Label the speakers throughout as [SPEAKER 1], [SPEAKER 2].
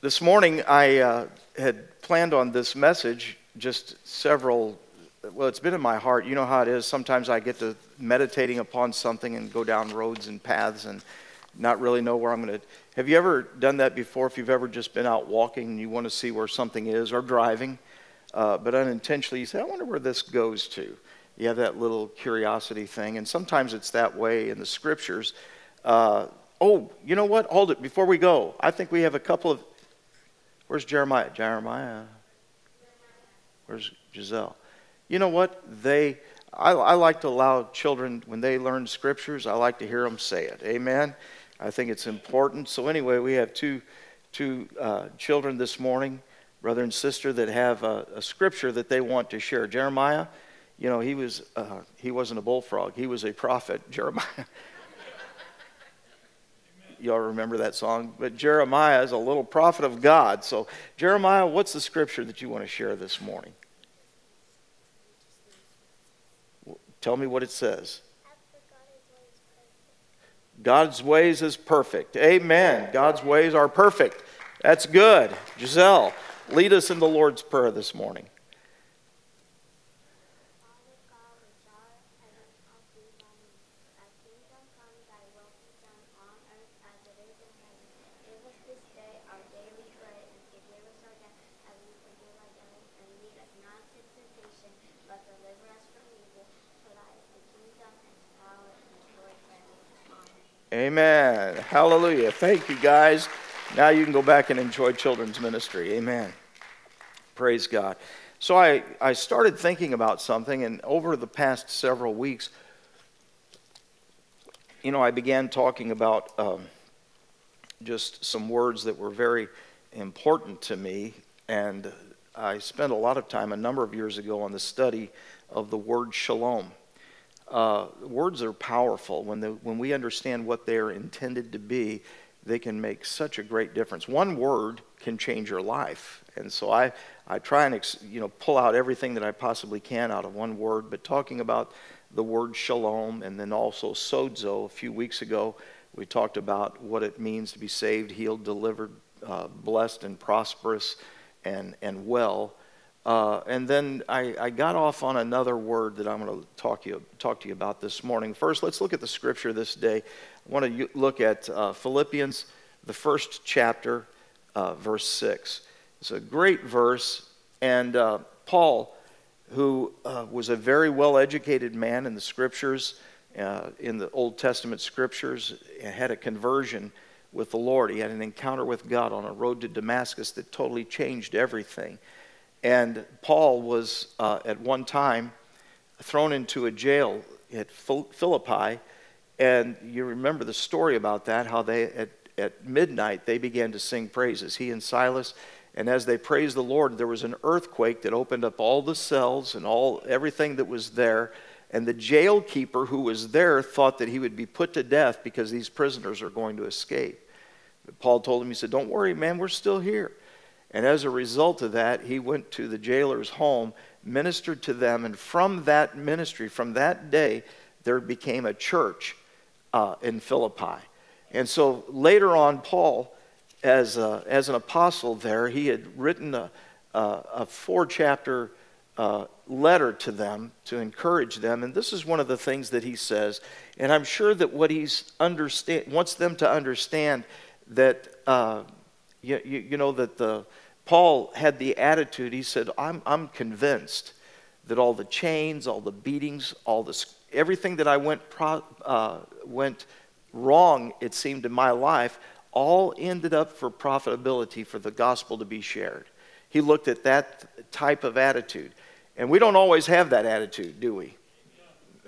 [SPEAKER 1] This morning, I uh, had planned on this message just several, well, it's been in my heart. You know how it is. Sometimes I get to meditating upon something and go down roads and paths and not really know where I'm going to. Have you ever done that before? If you've ever just been out walking and you want to see where something is or driving, uh, but unintentionally you say, I wonder where this goes to. You have that little curiosity thing. And sometimes it's that way in the scriptures. Uh, oh, you know what? Hold it. Before we go, I think we have a couple of Where's Jeremiah? Jeremiah. Where's Giselle? You know what? They, I, I, like to allow children, when they learn scriptures, I like to hear them say it. Amen? I think it's important. So, anyway, we have two, two uh, children this morning, brother and sister, that have a, a, scripture that they want to share. Jeremiah, you know, he, was, uh, he wasn't a bullfrog, he was a prophet, Jeremiah y'all remember that song. But Jeremiah is a little prophet of God. So, Jeremiah, what's the scripture that you want to share this morning? Tell me what it says. God's ways is perfect. Amen. God's ways are perfect. That's good. Giselle, lead us in the Lord's Prayer this morning. Amen. Hallelujah. Thank you, guys. Now you can go back and enjoy children's ministry. Amen. Praise God. So I, I started thinking about something, and over the past several weeks, you know, I began talking about um, just some words that were very important to me, and I spent a lot of time a number of years ago on the study of the word shalom. Uh, words are powerful. When, the, when we understand what they're intended to be, they can make such a great difference. One word can change your life. And so I, I try and you know, pull out everything that I possibly can out of one word. But talking about the word shalom and then also sozo a few weeks ago, we talked about what it means to be saved, healed, delivered, uh, blessed, and prosperous and, and well. Uh, and then I, I, got off on another word that I'm going to talk, you, talk to you about this morning. First, let's look at the scripture this day. I want to look at uh, Philippians, the first chapter, uh, verse 6. It's a great verse. And uh, Paul, who uh, was a very well educated man in the scriptures, uh, in the Old Testament scriptures, had a conversion with the Lord. He had an encounter with God on a road to Damascus that totally changed everything. And Paul was uh, at one time thrown into a jail at Philippi. And you remember the story about that, how they, at, at midnight, they began to sing praises, he and Silas. And as they praised the Lord, there was an earthquake that opened up all the cells and all everything that was there. And the jail keeper who was there thought that he would be put to death because these prisoners are going to escape. But Paul told him, he said, Don't worry, man, we're still here. And as a result of that, he went to the jailer's home, ministered to them, and from that ministry, from that day, there became a church uh, in Philippi. And so later on, Paul, as, a, as an apostle there, he had written a, a, a four chapter uh, letter to them to encourage them. And this is one of the things that he says. And I'm sure that what he understand, wants them to understand that. Uh, you, you, you know that the, Paul had the attitude, he said, I'm, I'm convinced that all the chains, all the beatings, all this, everything that I went, pro, uh, went wrong, it seemed, in my life, all ended up for profitability for the gospel to be shared. He looked at that type of attitude. And we don't always have that attitude, do we?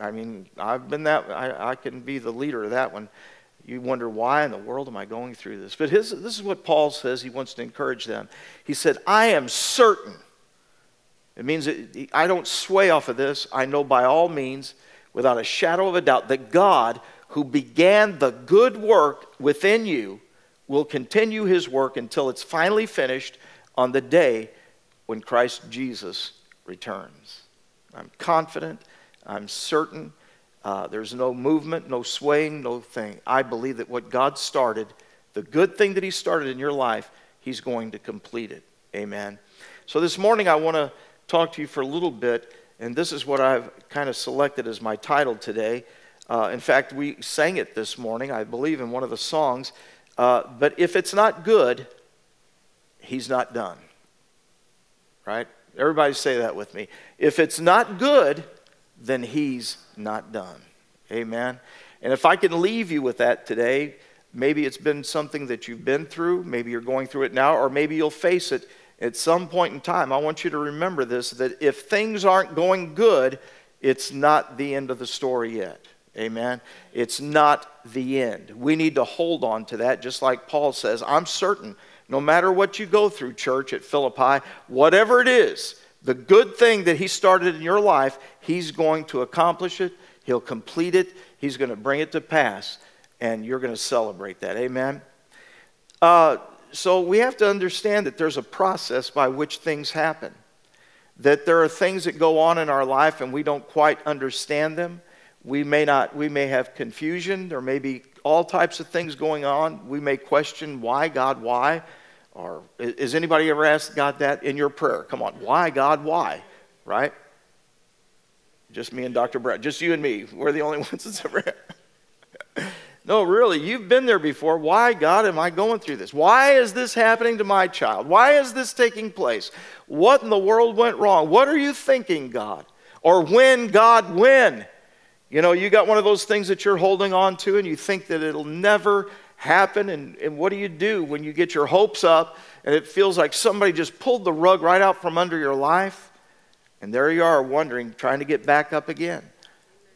[SPEAKER 1] I mean, I've been that, I, I can be the leader of that one you wonder why in the world am I going through this? But his, this is what Paul says. He wants to encourage them. He said, I am certain. It means I don't sway off of this. I know by all means, without a shadow of a doubt, that God, who began the good work within you, will continue his work until it's finally finished on the day when Christ Jesus returns. I'm confident, I'm certain, uh, there's no movement, no swaying, no thing. I believe that what God started, the good thing that He started in your life, He's going to complete it. Amen. So this morning I want to talk to you for a little bit, and this is what I've kind of selected as my title today. Uh, in fact, we sang it this morning, I believe, in one of the songs. Uh, but if it's not good, He's not done. Right? Everybody say that with me. If it's not good, then He's not done. Amen. And if I can leave you with that today, maybe it's been something that you've been through, maybe you're going through it now, or maybe you'll face it at some point in time. I want you to remember this that if things aren't going good, it's not the end of the story yet. Amen. It's not the end. We need to hold on to that, just like Paul says. I'm certain, no matter what you go through, church at Philippi, whatever it is, the good thing that he started in your life, he's going to accomplish it, he'll complete it, he's going to bring it to pass, and you're going to celebrate that. Amen. Uh, so we have to understand that there's a process by which things happen. That there are things that go on in our life and we don't quite understand them. We may not, we may have confusion. There may be all types of things going on. We may question why, God, why? Or is anybody ever asked God that in your prayer? Come on, why, God, why? Right? Just me and Dr. Brad, just you and me. We're the only ones that's ever. no, really, you've been there before. Why, God, am I going through this? Why is this happening to my child? Why is this taking place? What in the world went wrong? What are you thinking, God? Or when, God, when? You know, you got one of those things that you're holding on to and you think that it'll never happen. And, and what do you do when you get your hopes up and it feels like somebody just pulled the rug right out from under your life? And there you are wondering, trying to get back up again.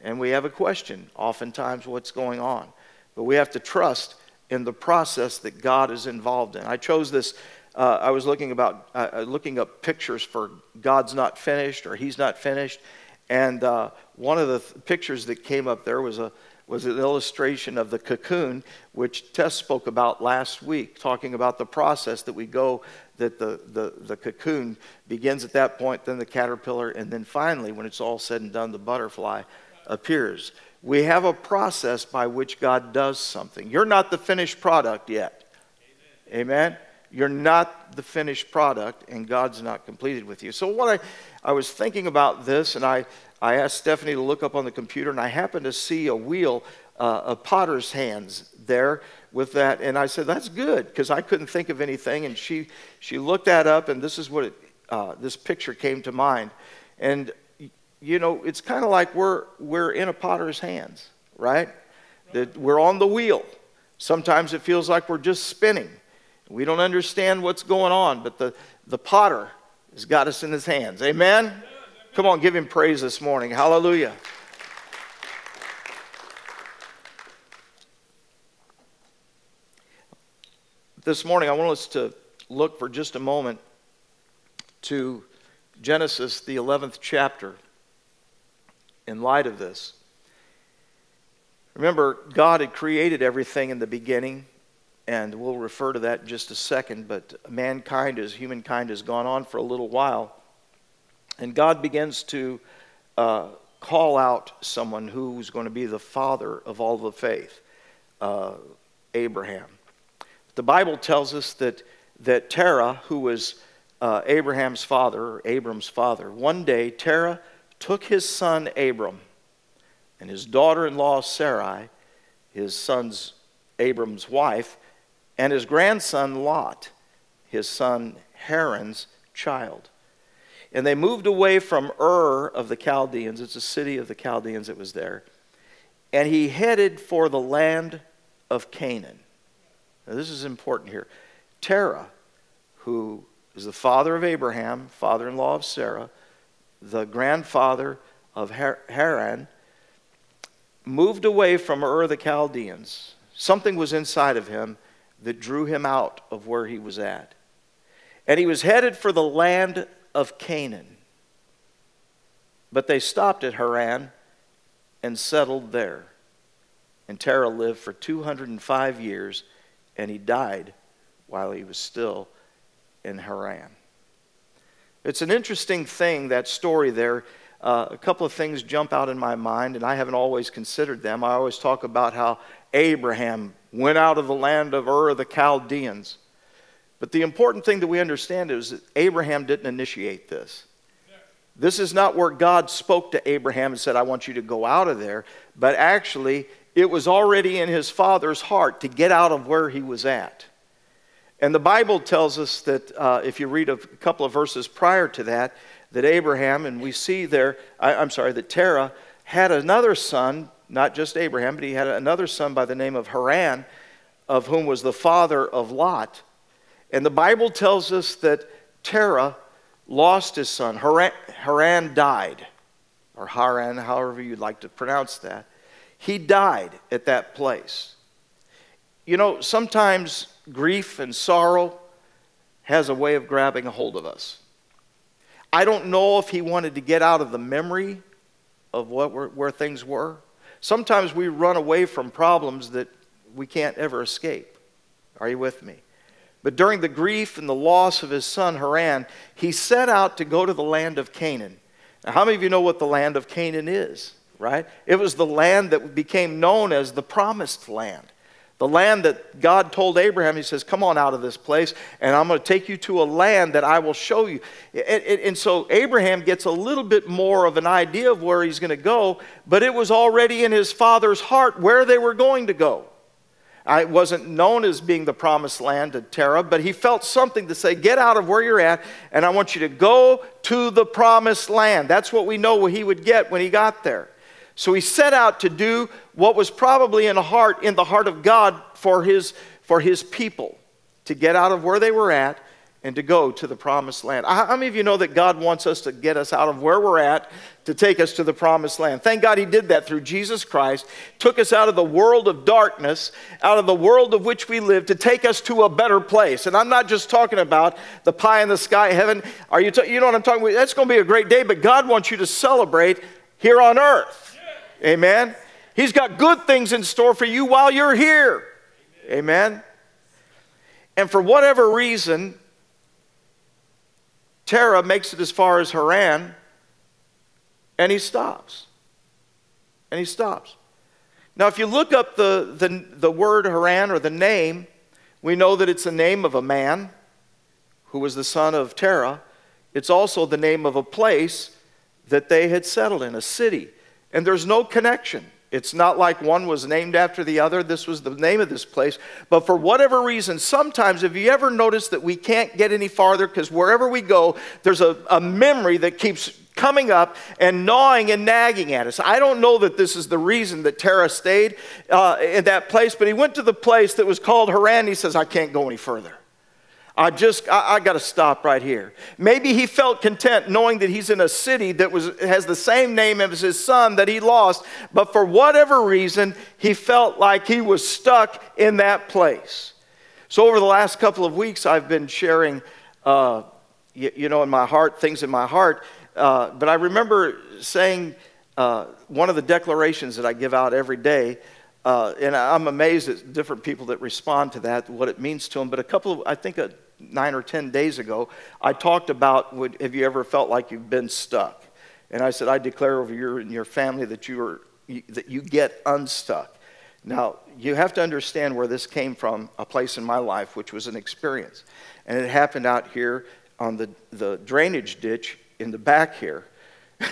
[SPEAKER 1] And we have a question, oftentimes, what's going on. But we have to trust in the process that God is involved in. I chose this. Uh, I was looking about uh, uh looking up pictures for God's not finished or He's not finished, and uh, one of the th- pictures that came up there was a was an illustration of the cocoon, which Tess spoke about last week, talking about the process that we go, that the, the, the cocoon begins at that point, then the caterpillar, and then finally, when it's all said and done, the butterfly appears. We have a process by which God does something. You're not the finished product yet. Amen. Amen? You're not the finished product, and God's not completed with you. So, what I, I was thinking about this, and I, I asked Stephanie to look up on the computer, and I happened to see a wheel uh, of potter's hands there with that. And I said, That's good, because I couldn't think of anything. And she, she looked that up, and this is what it, uh, this picture came to mind. And, you know, it's kind of like we're, we're in a potter's hands, right? That we're on the wheel. Sometimes it feels like we're just spinning. We don't understand what's going on, but the, the potter has got us in his hands. Amen? Come on, give him praise this morning. Hallelujah. This morning, I want us to look for just a moment to Genesis, the 11th chapter, in light of this. Remember, God had created everything in the beginning, and we'll refer to that in just a second, but mankind, as humankind, has gone on for a little while. And God begins to uh, call out someone who's going to be the father of all the faith, uh, Abraham. The Bible tells us that, that Terah, who was uh, Abraham's father, or Abram's father, one day Terah took his son Abram and his daughter in law Sarai, his son's Abram's wife, and his grandson Lot, his son Haran's child. And they moved away from Ur of the Chaldeans. It's a city of the Chaldeans that was there. And he headed for the land of Canaan. Now, this is important here. Terah, who is the father of Abraham, father in law of Sarah, the grandfather of Haran, moved away from Ur of the Chaldeans. Something was inside of him that drew him out of where he was at. And he was headed for the land of Canaan. But they stopped at Haran and settled there. And Terah lived for 205 years, and he died while he was still in Haran. It's an interesting thing, that story there. Uh, a couple of things jump out in my mind, and I haven't always considered them. I always talk about how Abraham went out of the land of Ur of the Chaldeans But the important thing that we understand is that Abraham didn't initiate this. This is not where God spoke to Abraham and said, I want you to go out of there, but actually, it was already in his father's heart to get out of where he was at. And the Bible tells us that uh, if you read a couple of verses prior to that, that Abraham, and we see there, I, I'm sorry, that Terah had another son, not just Abraham, but he had another son by the name of Haran, of whom was the father of Lot. And the Bible tells us that Terah lost his son. Haran, Haran died, or Haran, however you'd like to pronounce that. He died at that place. You know, sometimes grief and sorrow has a way of grabbing a hold of us. I don't know if he wanted to get out of the memory of what were, where things were. Sometimes we run away from problems that we can't ever escape. Are you with me? But during the grief and the loss of his son Haran, he set out to go to the land of Canaan. Now, how many of you know what the land of Canaan is, right? It was the land that became known as the promised land. The land that God told Abraham, He says, Come on out of this place, and I'm going to take you to a land that I will show you. And, and, so Abraham gets a little bit more of an idea of where he's going to go, but it was already in his father's heart where they were going to go. It wasn't known as being the promised land to Terah, but he felt something to say, Get out of where you're at, and I want you to go to the promised land. That's what we know he would get when he got there. So he set out to do what was probably in the heart, in the heart of God for his, for his people, to get out of where they were at and to go to the promised land. How many of you know that God wants us to get us out of where we're at to take us to the promised land? Thank God He did that through Jesus Christ, took us out of the world of darkness, out of the world of which we live, to take us to a better place. And I'm not just talking about the pie in the sky heaven. Are you, t- you know what I'm talking about? That's going to be a great day, but God wants you to celebrate here on earth. Amen. He's got good things in store for you while you're here. Amen. And for whatever reason, Terah makes it as far as Haran, and he stops. And he stops. Now, if you look up the, the, the word Haran or the name, we know that it's the name of a man who was the son of Terah. It's also the name of a place that they had settled in, a city and there's no connection. It's not like one was named after the other. This was the name of this place. But for whatever reason, sometimes, have you ever noticed that we can't get any farther because wherever we go, there's a, a memory that keeps coming up and gnawing and nagging at us. I don't know that this is the reason that Terah stayed uh, in that place, but he went to the place that was called Haran. He says, I can't go any further. I just, I, I got to stop right here. Maybe he felt content knowing that he's in a city that was, has the same name as his son that he lost, but for whatever reason, he felt like he was stuck in that place. So, over the last couple of weeks, I've been sharing, uh, you, you, know, in my heart, things in my heart. Uh, but I remember saying uh, one of the declarations that I give out every day uh, and I'm amazed at different people that respond to that, what it means to them. But a couple of, I think, a, nine or 10 days ago, I talked about would, have you ever felt like you've been stuck? And I said, I declare over your and your family that you, are, that you get unstuck. Now, you have to understand where this came from, a place in my life, which was an experience. And it happened out here on the, the drainage ditch in the back here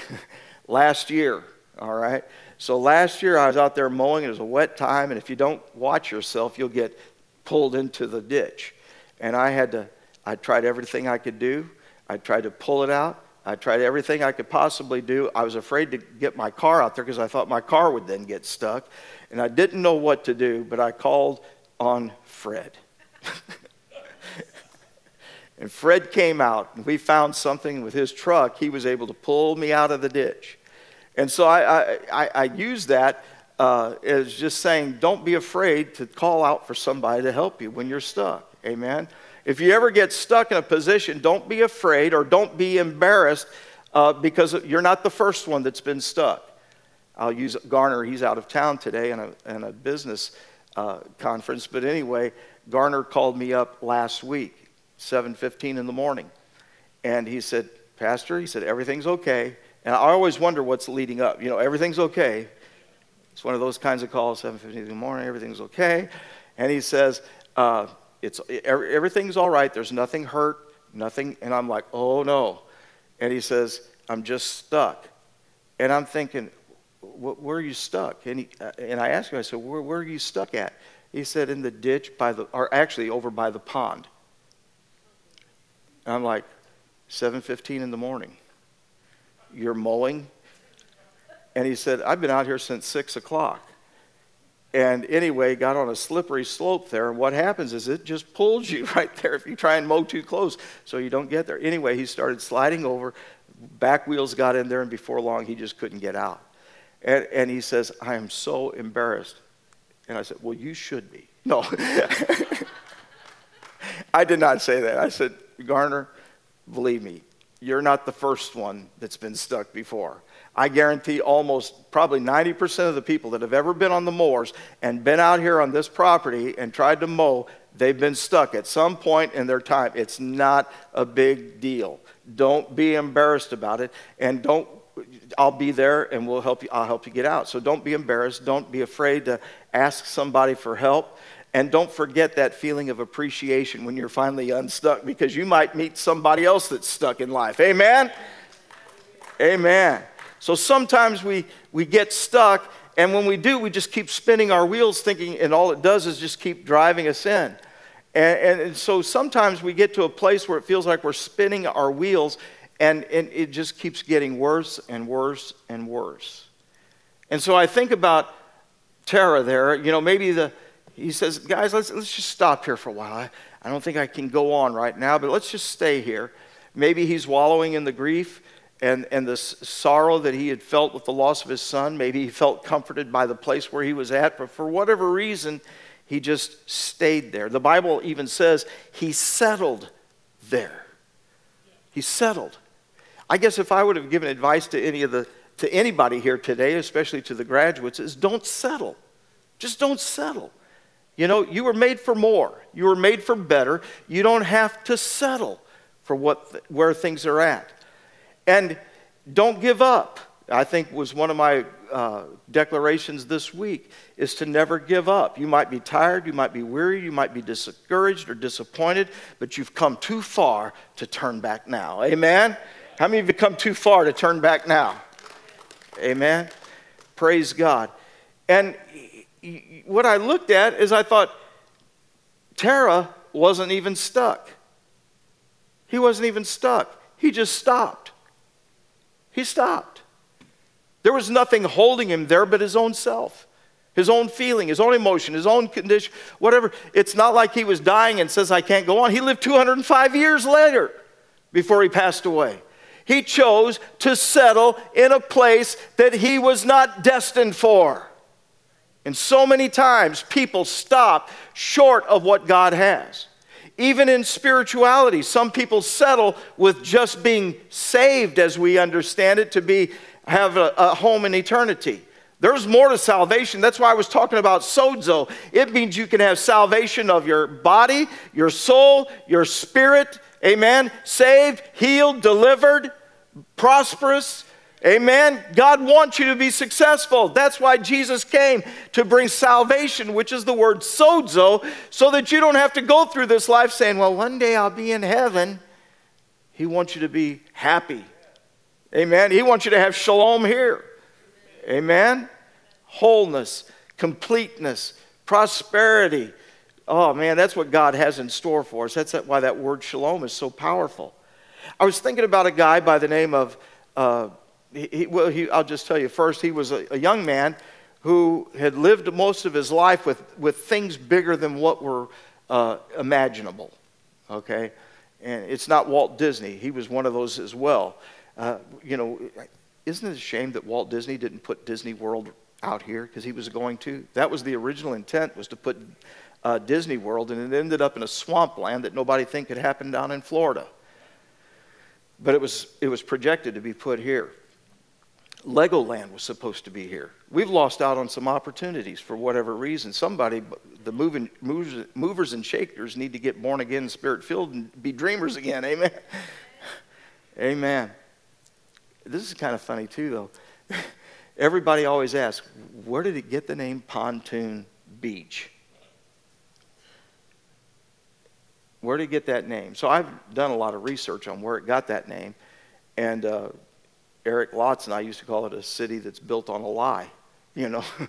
[SPEAKER 1] last year, all right? So last year I was out there mowing, it was a wet time, and if you don't watch yourself, you'll get pulled into the ditch. And I had to, I tried everything I could do. I tried to pull it out. I tried everything I could possibly do. I was afraid to get my car out there because I thought my car would then get stuck. And I didn't know what to do, but I called on Fred. and Fred came out, and we found something with his truck. He was able to pull me out of the ditch. And so I, I, I used that uh, as just saying, don't be afraid to call out for somebody to help you when you're stuck. Amen. If you ever get stuck in a position, don't be afraid or don't be embarrassed uh, because you're not the first one that's been stuck. I'll use Garner. He's out of town today in a, in a business uh, conference. But anyway, Garner called me up last week, 7:15 in the morning, and he said, "Pastor," he said, "everything's okay." And I always wonder what's leading up. You know, everything's okay. It's one of those kinds of calls, 7:15 in the morning. Everything's okay, and he says, uh, It's, everything's all right. There's nothing hurt, nothing. And I'm like, oh no. And he says, I'm just stuck. And I'm thinking, where are you stuck? And, he, uh, and I asked him, I said, where, where are you stuck at? He said, in the ditch by the, or actually over by the pond. And I'm like, 7.15 in the morning. You're mowing? And he said, I've been out here since 6 o'clock. And anyway, got on a slippery slope there. And what happens is it just pulls you right there if you try and mow too close so you don't get there. Anyway, he started sliding over. Back wheels got in there, and before long, he just couldn't get out. And, and he says, I am so embarrassed. And I said, Well, you should be. No. I did not say that. I said, Garner, believe me, you're not the first one that's been stuck before. I guarantee almost probably 90% of the people that have ever been on the moors and been out here on this property and tried to mow, they've been stuck at some point in their time. It's not a big deal. Don't be embarrassed about it and don't I'll be there and we'll help you I'll help you get out. So don't be embarrassed, don't be afraid to ask somebody for help. And don't forget that feeling of appreciation when you're finally unstuck because you might meet somebody else that's stuck in life. Amen? Amen. So sometimes we, we get stuck, and when we do, we just keep spinning our wheels thinking, and all it does is just keep driving us in. And, and, so sometimes we get to a place where it feels like we're spinning our wheels, and, and it just keeps getting worse and worse and worse. And so I think about Terah there. You know, maybe the, he says, guys, let's, let's just stop here for a while. I, I don't think I can go on right now, but let's just stay here. Maybe he's wallowing in the grief and, and the sorrow that he had felt with the loss of his son. Maybe he felt comforted by the place where he was at, but for whatever reason, he just stayed there. The Bible even says he settled there. He settled. I guess if I would have given advice to any of the to anybody here today, especially to the graduates, is don't settle. Just don't settle. You know, you were made for more. You were made for better. You don't have to settle for what where things are at. And don't give up. I think was one of my uh, declarations this week is to never give up. You might be tired, you might be weary, you might be discouraged or disappointed, but you've come too far to turn back now. Amen? How many of you come too far to turn back now? Amen? Praise God. And what I looked at is I thought, Terah wasn't even stuck. He wasn't even stuck. He just stopped. He stopped. There was nothing holding him there but his own self, his own feeling, his own emotion, his own condition, whatever. It's not like he was dying and says, I can't go on. He lived 205 years later before he passed away. He chose to settle in a place that he was not destined for. And so many times people stop short of what God has. Even in spirituality, some people settle with just being saved, as we understand it, to be have a, a home in eternity. There's more to salvation. That's why I was talking about sozo. It means you can have salvation of your body, your soul, your spirit. Amen. Saved, healed, delivered, prosperous, Amen. God wants you to be successful. That's why Jesus came to bring salvation, which is the word sozo, so that you don't have to go through this life saying, Well, one day I'll be in heaven. He wants you to be happy. Amen. He wants you to have shalom here. Amen. Wholeness, completeness, prosperity. Oh man, that's what God has in store for us. That's why that word shalom is so powerful. I was thinking about a guy by the name of uh, he, well, he, I'll just tell you first, he was a, a, young man who had lived most of his life with, with things bigger than what were uh, imaginable. Okay? And it's not Walt Disney. He was one of those as well. Uh, you know, isn't it a shame that Walt Disney didn't put Disney World out here because he was going to? That was the original intent was to put uh, Disney World, and it ended up in a swampland that nobody think could happen down in Florida. But it was, it was projected to be put here. Legoland was supposed to be here. We've lost out on some opportunities for whatever reason. Somebody, the moving, movers, movers and shakers, need to get born again, spirit filled, and be dreamers again. Amen. Amen. This is kind of funny, too, though. Everybody always asks, where did it get the name Pontoon Beach? Where did it get that name? So I've done a lot of research on where it got that name. And uh, Eric Lotz and I used to call it a city that's built on a lie, you know.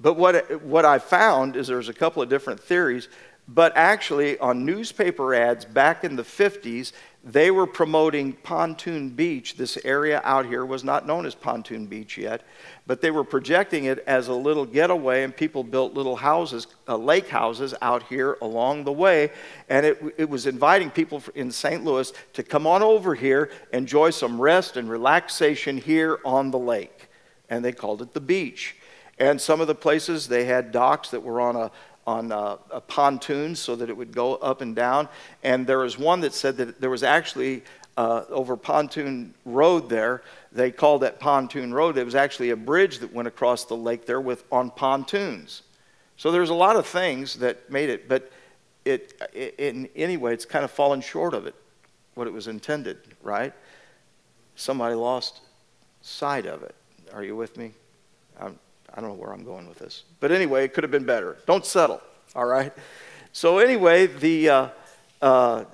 [SPEAKER 1] but what, what I found is there's a couple of different theories. But actually, on newspaper ads back in the 50s, they were promoting Pontoon Beach. This area out here was not known as Pontoon Beach yet, but they were projecting it as a little getaway, and people built little houses, uh, lake houses out here along the way. And it, it was inviting people in St. Louis to come on over here, enjoy some rest and relaxation here on the lake. And they called it the beach. And some of the places they had docks that were on a, on a, a pontoon so that it would go up and down. And there was one that said that there was actually uh, over Pontoon Road there, they called that Pontoon Road. It was actually a bridge that went across the lake there with on pontoons. So there's a lot of things that made it, but it, it in anyway, it's kind of fallen short of it, what it was intended, right? Somebody lost sight of it. Are you with me? I'm, I don't know where I'm going with this. But anyway, it could have been better. Don't settle, all right? So, anyway, the uh, uh,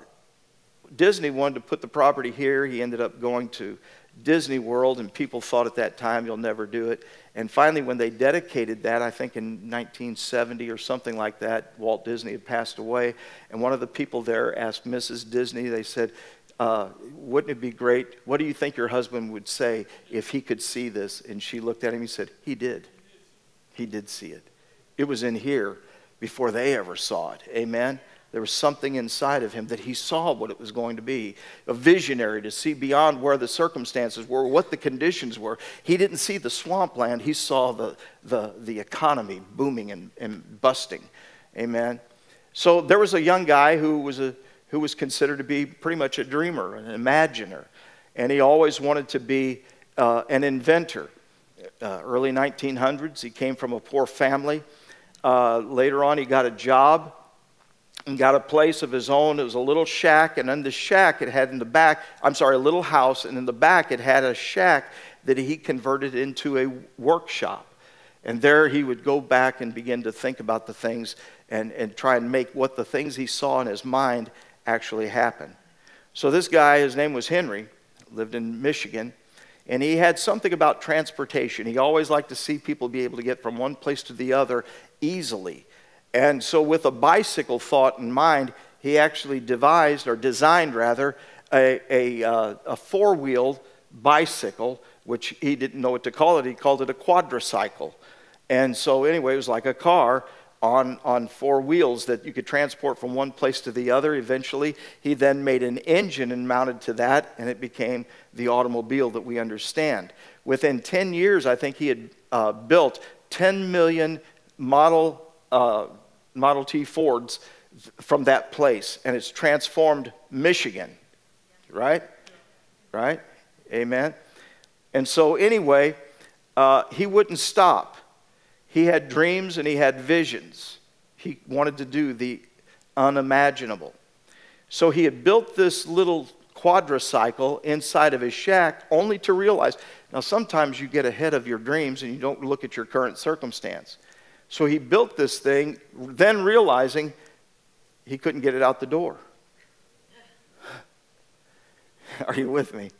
[SPEAKER 1] Disney wanted to put the property here. He ended up going to Disney World, and people thought at that time you'll never do it. And finally, when they dedicated that, I think in 1970 or something like that, Walt Disney had passed away. And one of the people there asked Mrs. Disney, they said, uh, Wouldn't it be great? What do you think your husband would say if he could see this? And she looked at him and said, He did he did see it. It was in here before they ever saw it. Amen? There was something inside of him that he saw what it was going to be a visionary to see beyond where the circumstances were, what the conditions were. He didn't see the swampland, he saw the, the, the economy booming and, and busting. Amen? So there was a young guy who was, a, who was considered to be pretty much a dreamer, an imaginer, and he always wanted to be uh, an inventor uh, early 1900s. He came from a poor family. Uh, later on, he got a job and got a place of his own. It was a little shack, and in the shack, it had in the back, I'm sorry, a little house, and in the back, it had a shack that he converted into a workshop. And there he would go back and begin to think about the things and, and try and make what the things he saw in his mind actually happen. So, this guy, his name was Henry, lived in Michigan. And he had something about transportation. He always liked to see people be able to get from one place to the other easily. And so, with a bicycle thought in mind, he actually devised, or designed rather, a, a, uh, a four wheeled bicycle, which he didn't know what to call it. He called it a quadricycle. And so, anyway, it was like a car on, on four wheels that you could transport from one place to the other. Eventually, he then made an engine and mounted to that, and it became the automobile that we understand. Within 10 years, I think he had uh, built 10 million Model, uh, Model T Fords from that place, and it's transformed Michigan. Right? Right? Amen. And so, anyway, uh, he wouldn't stop. He had dreams and he had visions. He wanted to do the unimaginable. So he had built this little quadricycle inside of his shack only to realize now sometimes you get ahead of your dreams and you don't look at your current circumstance. So he built this thing, then realizing he couldn't get it out the door. Are you with me?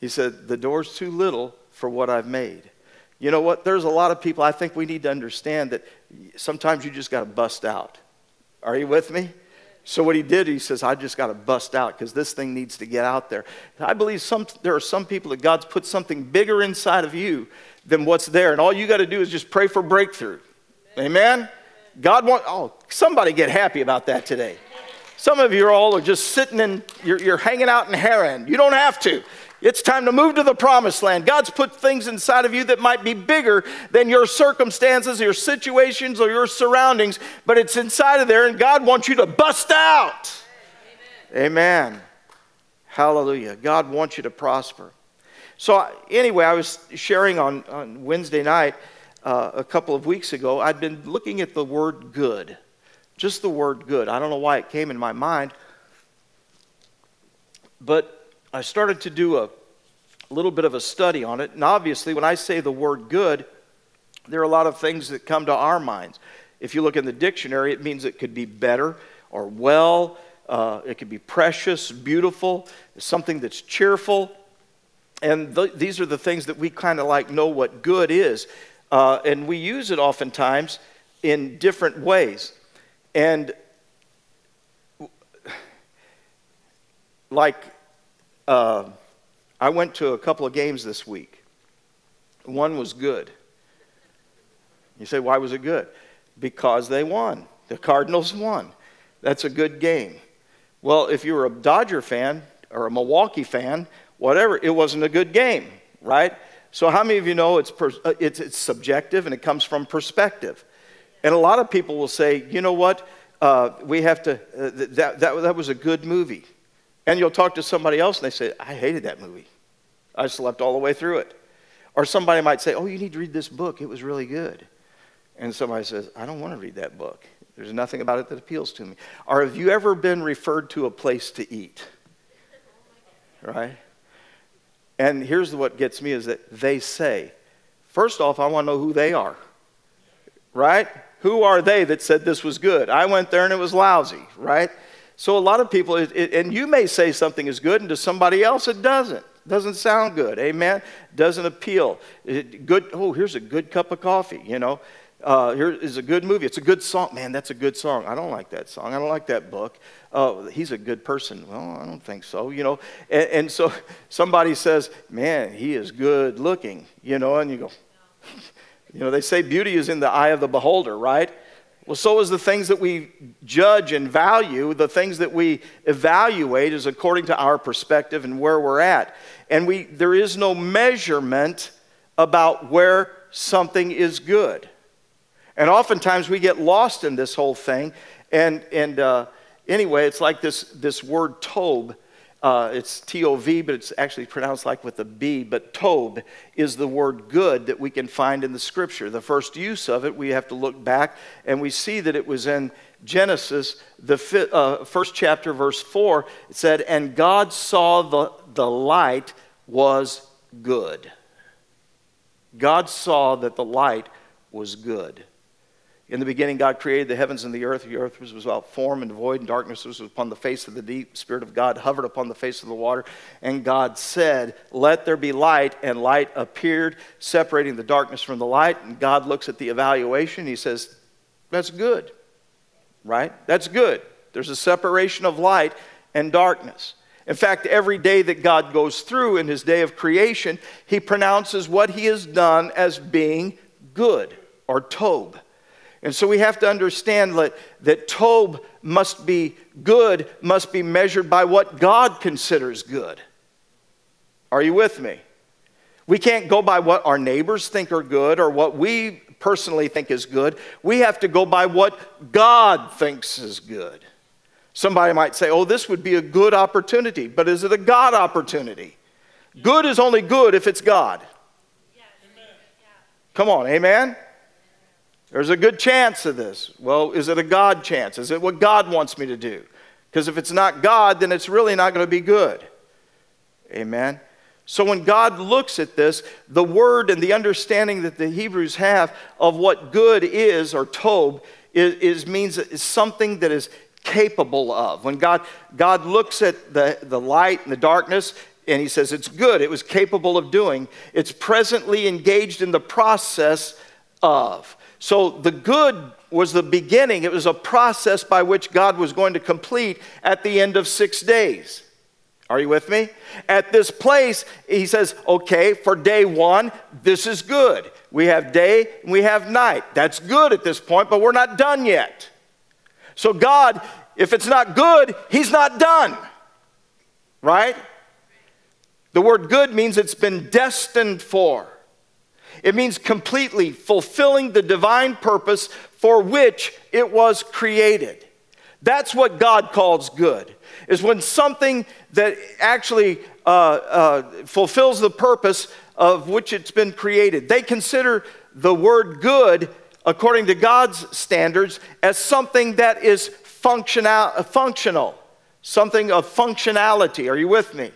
[SPEAKER 1] He said, The door's too little for what I've made. You know what? There's a lot of people, I think we need to understand that sometimes you just got to bust out. Are you with me? So what he did, he says, I just got to bust out because this thing needs to get out there. I believe some, there are some people that God's put something bigger inside of you than what's there. And all you got to do is just pray for breakthrough. Amen? Amen? God want, oh, somebody get happy about that today. Some of you all are just sitting in, you're, you're hanging out in Haran. You don't have to. It's time to move to the promised land. God's put things inside of you that might be bigger than your circumstances, your situations, or your surroundings, but it's inside of there, and God wants you to bust out. Amen. Amen. Hallelujah. God wants you to prosper. So, anyway, I was sharing on, on Wednesday night uh, a couple of weeks ago. I'd been looking at the word good, just the word good. I don't know why it came in my mind, but I started to do a little bit of a study on it. And obviously, when I say the word good, there are a lot of things that come to our minds. If you look in the dictionary, it means it could be better or well, uh, it could be precious, beautiful, something that's cheerful. And th- these are the things that we kind of like know what good is. Uh, and we use it oftentimes in different ways. And like, uh, I went to a couple of games this week. One was good. You say, why was it good? Because they won. The Cardinals won. That's a good game. Well, if you were a Dodger fan or a Milwaukee fan, whatever, it wasn't a good game, right? So, how many of you know it's, uh, it's, it's, subjective and it comes from perspective? And a lot of people will say, you know what, uh, we have to, uh, that, that, that was a good movie. And you'll talk to somebody else and they say, I hated that movie. I slept all the way through it. Or somebody might say, Oh, you need to read this book, it was really good. And somebody says, I don't want to read that book. There's nothing about it that appeals to me. Or have you ever been referred to a place to eat? Right? And here's what gets me is that they say, first off, I want to know who they are. Right? Who are they that said this was good? I went there and it was lousy, right? So a lot of people, and you may say something is good, and to somebody else it doesn't. Doesn't sound good, amen? Doesn't appeal. It, good. Oh, here's a good cup of coffee. You know, uh, here is a good movie. It's a good song. Man, that's a good song. I don't like that song. I don't like that book. Oh, he's a good person. Well, I don't think so, you know. And, and so somebody says, man, he is good looking, you know, and you go, you know, they say beauty is in the eye of the beholder, right? Well, so is the things that we judge and value, the things that we evaluate is according to our perspective and where we're at. And we, there is no measurement about where something is good. And oftentimes we get lost in this whole thing. And, and uh, anyway, it's like this, this word tob. Uh, it's T O V, but it's actually pronounced like with a B. But tob is the word good that we can find in the scripture. The first use of it, we have to look back and we see that it was in Genesis, the fi- uh, first chapter, verse 4. It said, And God saw the, the light was good. God saw that the light was good. In the beginning, God created the heavens and the earth. The earth was without form and void, and darkness was upon the face of the deep. Spirit of God hovered upon the face of the water. And God said, Let there be light. And light appeared, separating the darkness from the light. And God looks at the evaluation. He says, That's good, right? That's good. There's a separation of light and darkness. In fact, every day that God goes through in his day of creation, he pronounces what he has done as being good or tob. And so we have to understand that, that Tob must be good, must be measured by what God considers good. Are you with me? We can't go by what our neighbors think are good or what we personally think is good. We have to go by what God thinks is good. Somebody might say, oh, this would be a good opportunity, but is it a God opportunity? Good is only good if it's God. Come on, amen? There's a good chance of this. Well, is it a God chance? Is it what God wants me to do? Because if it's not God, then it's really not going to be good. Amen. So when God looks at this, the word and the understanding that the Hebrews have of what good is or tob is, is means is something that is capable of. When God, God looks at the, the light and the darkness, and he says it's good, it was capable of doing, it's presently engaged in the process of. So the good was the beginning, it was a process by which God was going to complete at the end of six days. Are you with me? At this place, he says, okay, for day one, this is good. We have day and we have night. That's good at this point, but we're not done yet. So, God, if it's not good, he's not done. Right? The word good means it's been destined for. It means completely fulfilling the divine purpose for which it was created. That's what God calls good, is when something that actually uh, uh, fulfills the purpose of which it's been created. They consider the word good, according to God's standards, as something that is functional, functional something of functionality. Are you with me?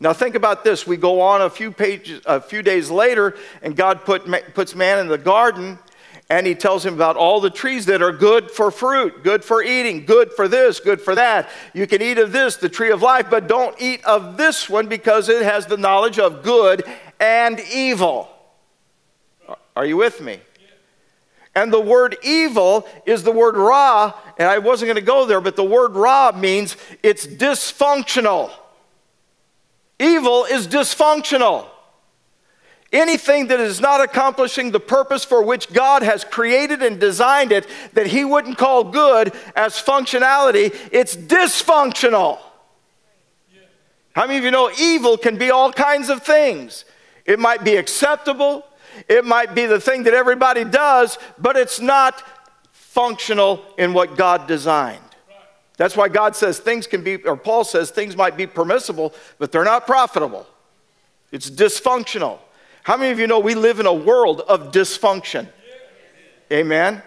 [SPEAKER 1] Now think about this. We go on a few pages, a few days later, and God put, puts man in the garden, and he tells him about all the trees that are good for fruit, good for eating, good for this, good for that. You can eat of this, the tree of life, but don't eat of this one because it has the knowledge of good and evil. Are you with me? And the word evil is the word ra, and I wasn't going to go there, but the word ra means it's dysfunctional. Evil is dysfunctional. Anything that is not accomplishing the purpose for which God has created and designed it, that He wouldn't call good as functionality, it's dysfunctional. How many of you know evil can be all kinds of things? It might be acceptable, it might be the thing that everybody does, but it's not functional in what God designed. That's why God says things can be, or Paul says things might be permissible, but they're not profitable. It's dysfunctional. How many of you know we live in a world of dysfunction? Amen.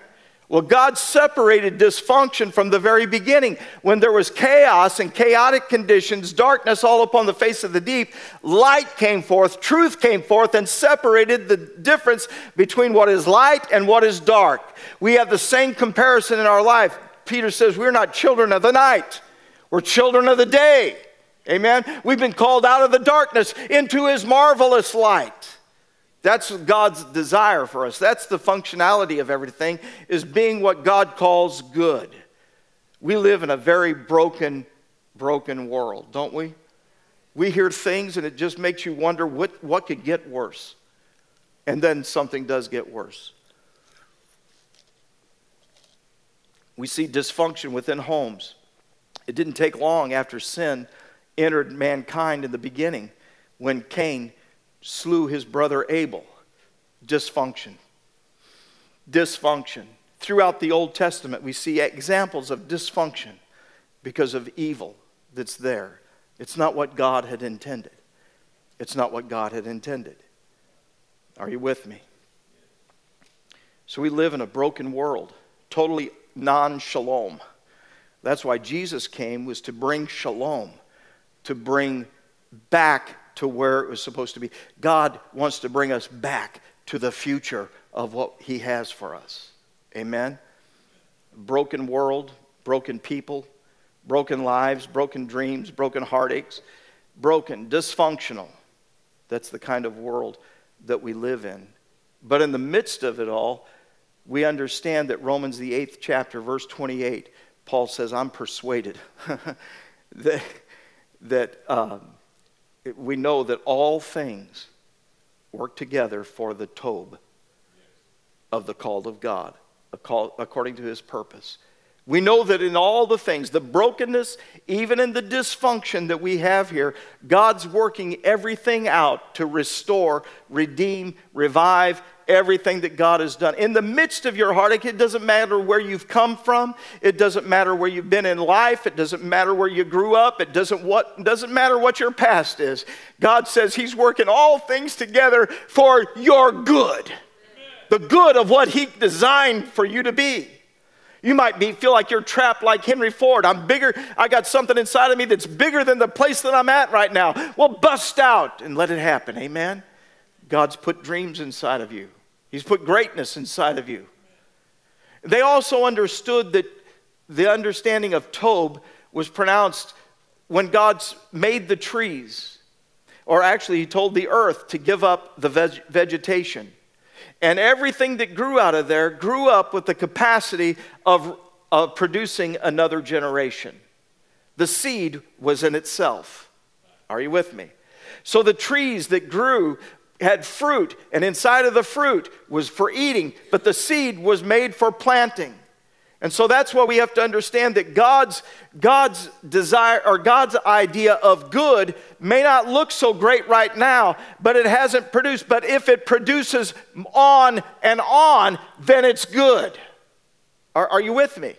[SPEAKER 1] Well, God separated dysfunction from the very beginning. When there was chaos and chaotic conditions, darkness all upon the face of the deep, light came forth, truth came forth, and separated the difference between what is light and what is dark. We have the same comparison in our life. Peter says, We're not children of the night, we're children of the day. Amen. We've been called out of the darkness into his marvelous light. That's God's desire for us. That's the functionality of everything is being what God calls good. We live in a very broken broken world, don't we? We hear things and it just makes you wonder what, what could get worse. And then something does get worse. We see dysfunction within homes. It didn't take long after sin entered mankind in the beginning when Cain slew his brother Abel. Dysfunction. Dysfunction. Throughout the Old Testament, we see examples of dysfunction because of evil that's there. It's not what God had intended. It's not what God had intended. Are you with me? So we live in a broken world, totally non shalom. That's why Jesus came was to bring shalom, to bring back to where it was supposed to be. God wants to bring us back to the future of what He has for us. Amen? Broken world, broken people, broken lives, broken dreams, broken heartaches, broken, dysfunctional. That's the kind of world that we live in. But in the midst of it all, we understand that Romans, the eighth chapter, verse 28, Paul says, I'm persuaded that, that um, we know that all things work together for the tob of the called of God, according to his purpose. We know that in all the things, the brokenness, even in the dysfunction that we have here, God's working everything out to restore, redeem, revive, everything that God has done. In the midst of your heartache, it doesn't matter where you've come from, it doesn't matter where you've been in life, it doesn't matter where you grew up, it doesn't, what, doesn't matter what your past is. God says He's working all things together for your good, the good of what He designed for you to be. You might be, feel like you're trapped like Henry Ford. I'm bigger, I got something inside of me that's bigger than the place that I'm at right now. Well, bust out and let it happen. Amen. God's put dreams inside of you, He's put greatness inside of you. They also understood that the understanding of Tob was pronounced when God made the trees, or actually, He told the earth to give up the veg- vegetation. And everything that grew out of there grew up with the capacity of, of producing another generation. The seed was in itself. Are you with me? So the trees that grew had fruit, and inside of the fruit was for eating, but the seed was made for planting. And so that's why we have to understand that God's, God's desire or God's idea of good may not look so great right now, but it hasn't produced. But if it produces on and on, then it's good. Are, are you with me?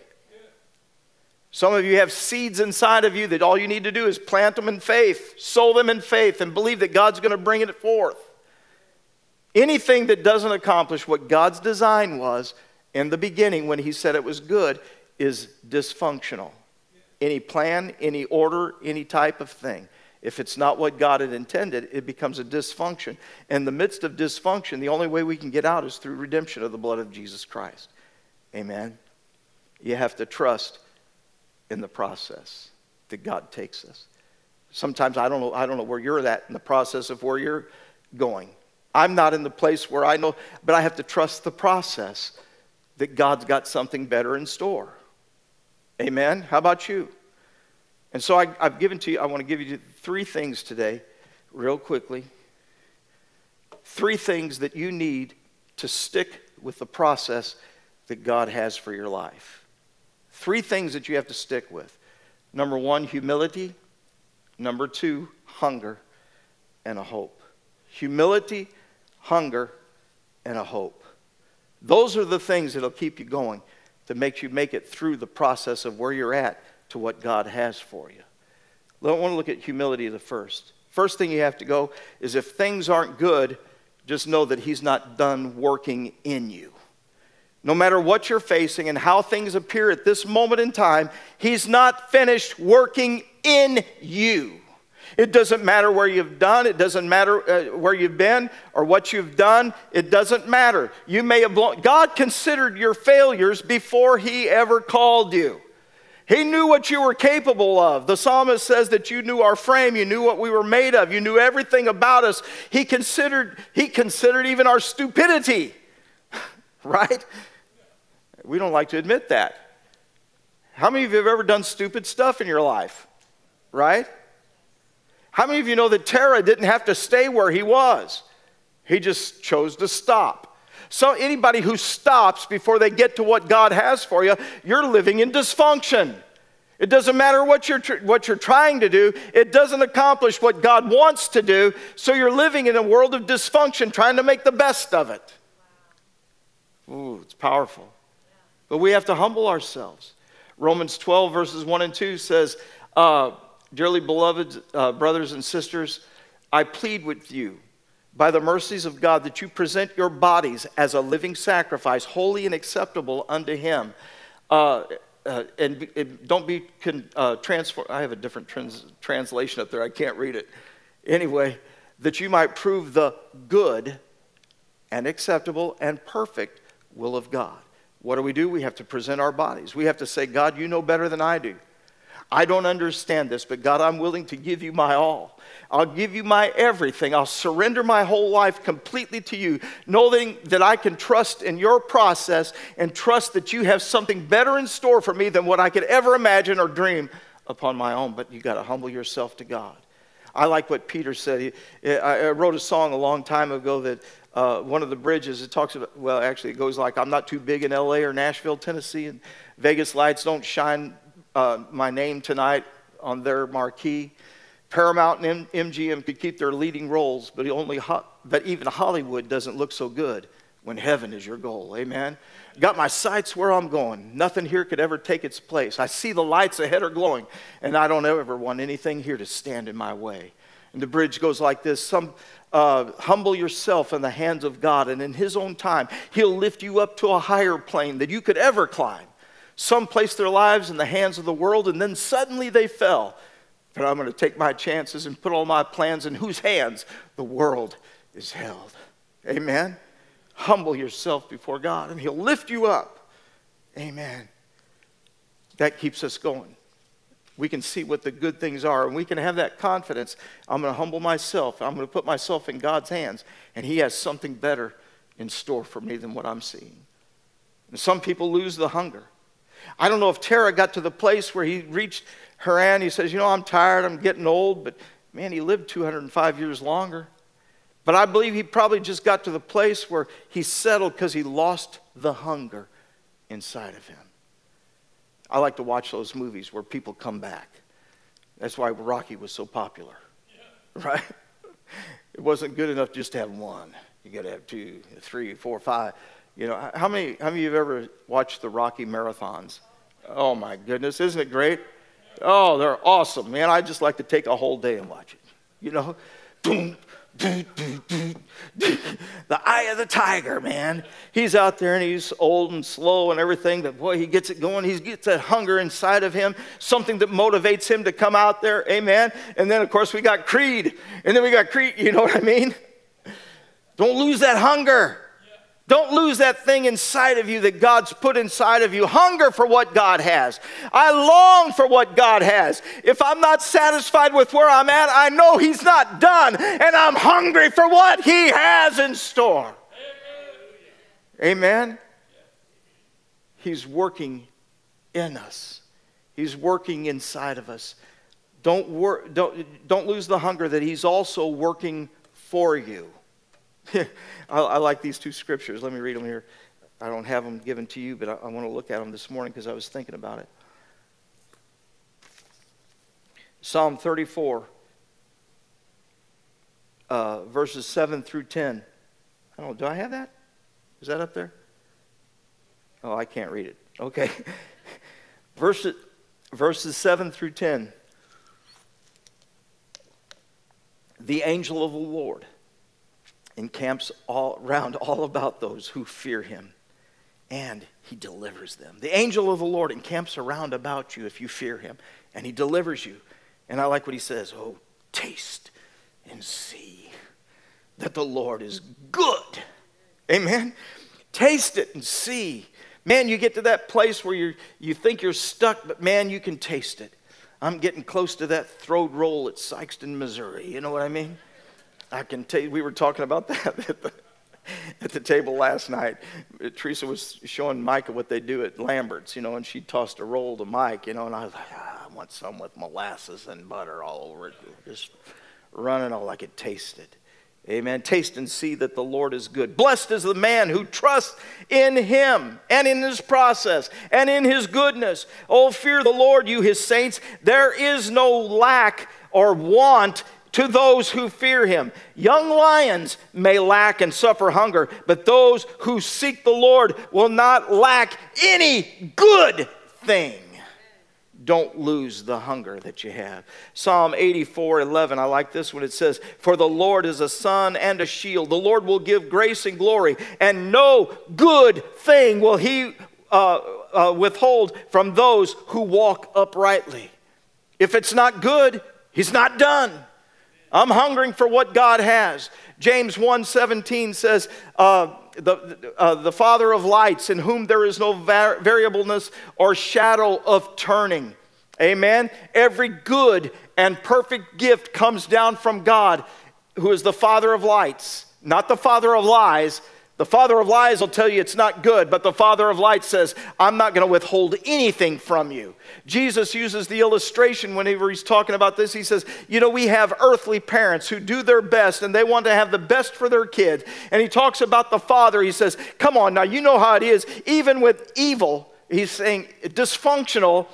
[SPEAKER 1] Some of you have seeds inside of you that all you need to do is plant them in faith, sow them in faith, and believe that God's going to bring it forth. Anything that doesn't accomplish what God's design was in the beginning when He said it was good is dysfunctional. Any plan, any order, any type of thing. if it's not what God had intended, it becomes a dysfunction. In the midst of dysfunction, the only way we can get out is through redemption of the blood of Jesus Christ. Amen. You have to trust in the process that God takes us. Sometimes I don't know, I don't know where you're at in the process of where you're going. I'm not in the place where I know, but I have to trust the process that God's got something better in store. Amen? How about you? And so I, have given to you, I want to give you three things today, real quickly. Three things that you need to stick with the process that God has for your life. Three things that you have to stick with. Number one, humility. Number two, hunger and a hope. Humility, hunger, and a hope. Those are the things that'll keep you going to make you make it through the process of where you're at to what God has for you. I want to look at humility the first. First thing you have to go is if things aren't good, just know that He's not done working in you. No matter what you're facing and how things appear at this moment in time, He's not finished working in you. It doesn't matter where you've done, it doesn't matter uh, where you've been or what you've done, it doesn't matter. You may have blown, God considered your failures before He ever called you. He knew what you were capable of. The psalmist says that you knew our frame, you knew what we were made of, you knew everything about us. He considered, he considered even our stupidity, right? We don't like to admit that. How many of you have ever done stupid stuff in your life, right? How many of you know that Terah didn't have to stay where he was? He just chose to stop. So, anybody who stops before they get to what God has for you, you're living in dysfunction. It doesn't matter what you're, tr- what you're trying to do, it doesn't accomplish what God wants to do. So, you're living in a world of dysfunction, trying to make the best of it. Ooh, it's powerful. But we have to humble ourselves. Romans 12, verses 1 and 2 says, uh, Dearly beloved uh, brothers and sisters, I plead with you by the mercies of God that you present your bodies as a living sacrifice, holy and acceptable unto Him. Uh, uh, and, and, don't be con, uh, transformed. I have a different trans, translation up there. I can't read it. Anyway, that you might prove the good and acceptable and perfect will of God. What do we do? We have to present our bodies. We have to say, God, you know better than I do. I don't understand this, but God, I'm willing to give you my all. I'll give you my everything. I'll surrender my whole life completely to you, knowing that I can trust in your process and trust that you have something better in store for me than what I could ever imagine or dream upon my own. But you got to humble yourself to God. I like what Peter said. He, I wrote a song a long time ago that uh, one of the bridges, it talks about, well, actually, it goes like, I'm not too big in LA or Nashville, Tennessee, and Vegas lights don't shine uh, my name tonight on their marquee. Paramount and MGM could keep their leading roles, but only ho- but even Hollywood doesn't look so good when heaven is your goal. Amen. Got my sights where I'm going. Nothing here could ever take its place. I see the lights ahead are glowing, and I don't ever want anything here to stand in my way. And the bridge goes like this: Some uh, humble yourself in the hands of God, and in His own time, He'll lift you up to a higher plane that you could ever climb. Some placed their lives in the hands of the world and then suddenly they fell. But I'm going to take my chances and put all my plans in whose hands the world is held. Amen. Humble yourself before God and He'll lift you up. Amen. That keeps us going. We can see what the good things are and we can have that confidence. I'm going to humble myself. I'm going to put myself in God's hands and He has something better in store for me than what I'm seeing. And some people lose the hunger. I don't know if Terah got to the place where he reached Haran. He says, You know, I'm tired, I'm getting old, but man, he lived 205 years longer. But I believe he probably just got to the place where he settled because he lost the hunger inside of him. I like to watch those movies where people come back. That's why Rocky was so popular, yeah. right? It wasn't good enough just to have one. You got to have two, three, four, five. You know, how many, how many of you have ever watched the Rocky marathons? Oh my goodness, isn't it great? Oh, they're awesome, man. I just like to take a whole day and watch it. You know, boom, the eye of the tiger, man. He's out there and he's old and slow and everything, but boy, he gets it going. He gets that hunger inside of him, something that motivates him to come out there. Amen. And then, of course, we got Creed. And then we got Creed, you know what I mean? Don't lose that hunger. Don't lose that thing inside of you that God's put inside of you. Hunger for what God has. I long for what God has. If I'm not satisfied with where I'm at, I know He's not done, and I'm hungry for what He has in store. Amen. He's working in us. He's working inside of us. Don't, wor- don't, don't lose the hunger that He's also working for you. I, I, like these two scriptures. Let me read them here. I don't have them given to you, but I, I want to look at them this morning because I was thinking about it. Psalm 34, uh, verses 7 through 10. I don't do I have that? Is that up there? Oh, I can't read it. Okay. verses, verses 7 through 10. The angel of the Lord encamps all round all about those who fear him, and he delivers them. The angel of the Lord encamps around about you if you fear him, and he delivers you. And I like what he says Oh, taste and see that the Lord is good. Amen. Taste it and see. Man, you get to that place where you you think you're stuck, but man, you can taste it. I'm getting close to that throwed roll at Sikeston, Missouri. You know what I mean? I can tell you, we were talking about that at the, at the table last night. Teresa was showing Micah what they do at Lambert's, you know, and she tossed a roll to Mike, you know, and I was like, ah, I want some with molasses and butter all over it, just running all I could taste it. Amen. Taste and see that the Lord is good. Blessed is the man who trusts in him and in his process and in his goodness. Oh, fear the Lord, you his saints. There is no lack or want to those who fear him. Young lions may lack and suffer hunger, but those who seek the Lord will not lack any good thing. Don't lose the hunger that you have. Psalm 84 11, I like this one. It says, For the Lord is a sun and a shield. The Lord will give grace and glory, and no good thing will he uh, uh, withhold from those who walk uprightly. If it's not good, he's not done. I'm hungering for what God has. James 1:17 says, uh, the, uh, the Father of lights, in whom there is no var- variableness or shadow of turning. Amen. Every good and perfect gift comes down from God, who is the Father of lights, not the Father of lies, the father of lies will tell you it's not good, but the father of light says, I'm not going to withhold anything from you. Jesus uses the illustration whenever he's talking about this. He says, You know, we have earthly parents who do their best and they want to have the best for their kids. And he talks about the father. He says, Come on, now you know how it is. Even with evil, he's saying dysfunctional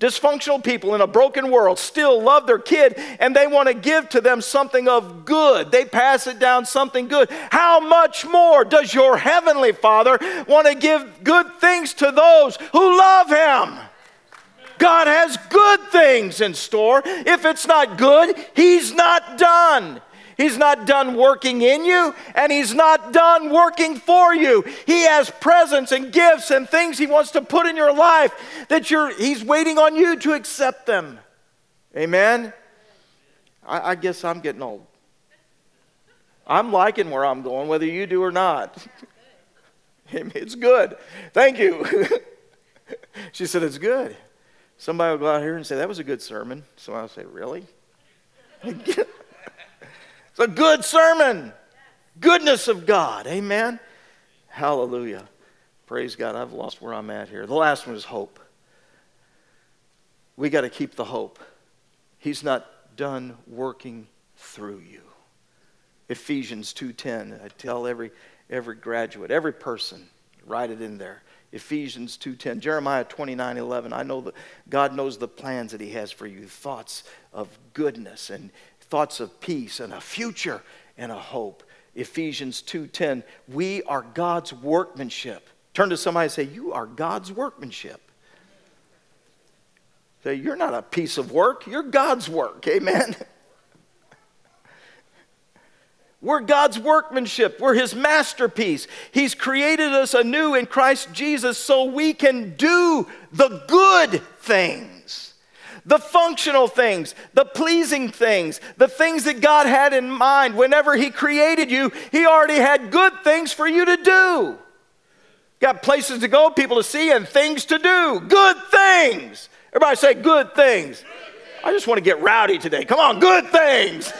[SPEAKER 1] Dysfunctional people in a broken world still love their kid and they want to give to them something of good. They pass it down something good. How much more does your heavenly Father want to give good things to those who love Him? God has good things in store. If it's not good, He's not done. He's not done working in you, and He's not done working for you. He has presents and gifts and things He wants to put in your life that you're, He's waiting on you to accept them. Amen? I, I guess I'm getting old. I'm liking where I'm going, whether you do or not. It's good. Thank you. she said, It's good. Somebody will go out here and say, That was a good sermon. So I'll say, Really? a good sermon. Goodness of God. Amen. Hallelujah. Praise God. I've lost where I'm at here. The last one is hope. We got to keep the hope. He's not done working through you. Ephesians 2:10. I tell every every graduate, every person, write it in there. Ephesians 2:10, Jeremiah 29:11. I know that God knows the plans that he has for you, thoughts of goodness and thoughts of peace and a future and a hope. Ephesians 2:10, we are God's workmanship. Turn to somebody and say, "You are God's workmanship." Say, "You're not a piece of work, you're God's work." Amen. We're God's workmanship. We're His masterpiece. He's created us anew in Christ Jesus so we can do the good things, the functional things, the pleasing things, the things that God had in mind. Whenever He created you, He already had good things for you to do. Got places to go, people to see, and things to do. Good things. Everybody say good things. I just want to get rowdy today. Come on, good things.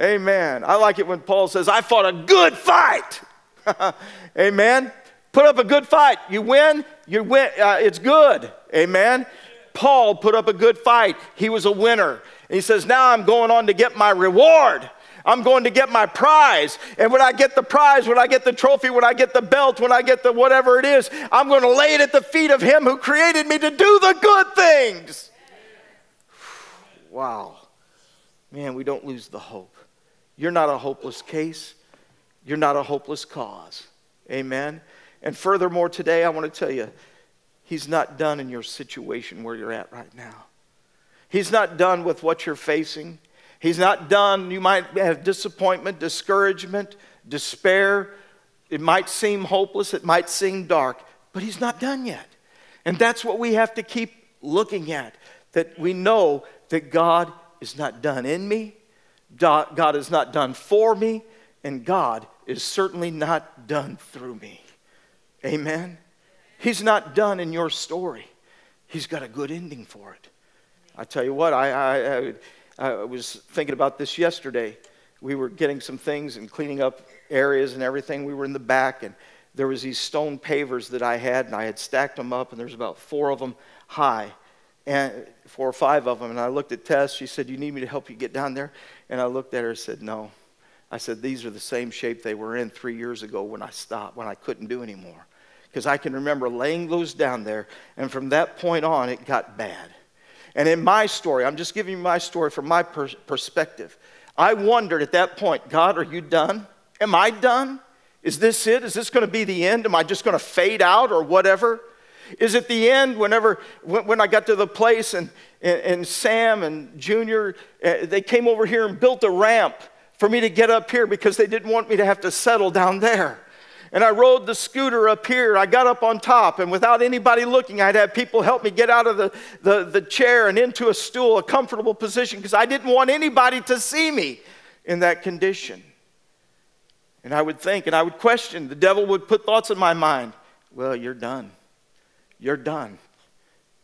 [SPEAKER 1] Amen. I like it when Paul says, I fought a good fight. Amen. Put up a good fight. You win, you win. Uh, it's good. Amen. Paul put up a good fight. He was a winner. And he says, Now I'm going on to get my reward. I'm going to get my prize. And when I get the prize, when I get the trophy, when I get the belt, when I get the whatever it is, I'm going to lay it at the feet of Him who created me to do the good things. Wow. Man, we don't lose the hope. You're not a hopeless case. You're not a hopeless cause. Amen. And furthermore, today I want to tell you, He's not done in your situation where you're at right now. He's not done with what you're facing. He's not done. You might have disappointment, discouragement, despair. It might seem hopeless, it might seem dark, but He's not done yet. And that's what we have to keep looking at that we know that God is not done in me, God is not done for me, and God is certainly not done through me. Amen? He's not done in your story, He's got a good ending for it. I tell you what, I, I, I, I was thinking about this yesterday. We were getting some things and cleaning up areas and everything. We were in the back, and there was these stone pavers that I had, and I had stacked them up, and there's about four of them high and four or five of them. And I looked at Tess. She said, You need me to help you get down there? And I looked at her and said, No. I said, These are the same shape they were in three years ago when I stopped, when I couldn't do anymore. Because I can remember laying those down there, and from that point on, it got bad. And in my story, I'm just giving you my story from my per- perspective. I wondered at that point, God, are you done? Am I done? Is this it? Is this going to be the end? Am I just going to fade out or whatever? is it the end whenever when, when i got to the place and, and, and sam and junior uh, they came over here and built a ramp for me to get up here because they didn't want me to have to settle down there and I rode the scooter up here. I got up on top, and without anybody looking, I'd have people help me get out of the, the, the chair and into a stool, a comfortable position, because I didn't want anybody to see me in that condition. And I would think and I would question. The devil would put thoughts in my mind. Well, you're done. You're done.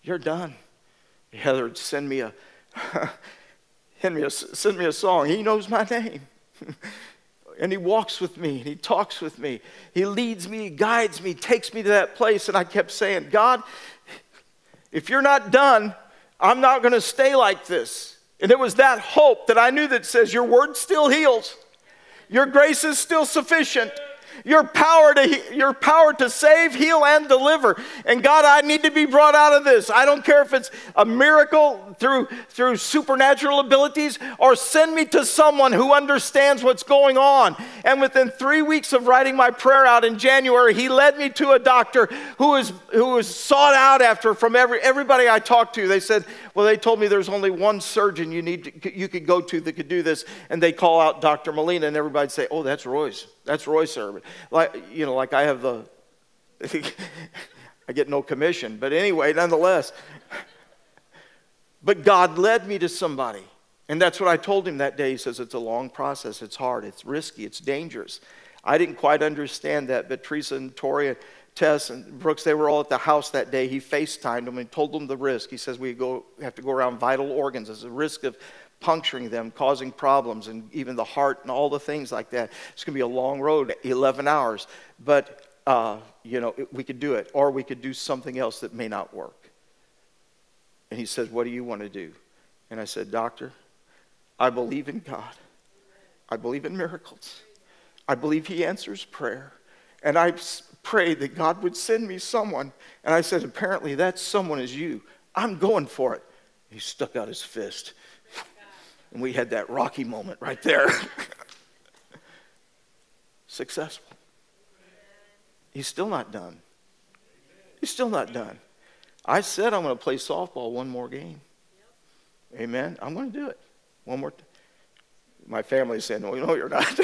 [SPEAKER 1] You're done. Heather would send me a, send me a, send me a song. He knows my name. and he walks with me and he talks with me. He leads me, guides me, takes me to that place. And I kept saying, God, if you're not done, I'm not going to stay like this. And it was that hope that I knew that says, Your word still heals, your grace is still sufficient your power to your power to save, heal, and deliver. And God, I need to be brought out of this. I don't care if it's a miracle through through supernatural abilities or send me to someone who understands what's going on. And within three weeks of writing my prayer out in January, he led me to a doctor who was who was sought out after from every everybody I talked to. They said, well, they told me there's only one surgeon you need to, you could go to that could do this, and they call out Dr. Molina, and everybody'd say, oh, that's Roy's. That's Roy's servant. Like, you know, like I have the, I get no commission. But anyway, nonetheless, but God led me to somebody. And that's what I told him that day. He says, It's a long process, it's hard, it's risky, it's dangerous. I didn't quite understand that, but Teresa and Tori and Tess and Brooks, they were all at the house that day. He FaceTimed them and told them the risk. He says we go, have to go around vital organs. There's a risk of puncturing them, causing problems, and even the heart and all the things like that. It's going to be a long road, 11 hours. But, uh, you know, we could do it, or we could do something else that may not work. And he says, What do you want to do? And I said, Doctor, I believe in God. I believe in miracles. I believe He answers prayer. And I prayed that God would send me someone. And I said, Apparently, that someone is you. I'm going for it. He stuck out his fist. And we had that rocky moment right there. Successful. He's still not done. He's still not done. I said I'm going to play softball one more game. Amen. I'm going to do it. One more. T- my family's saying, no, no, you're not.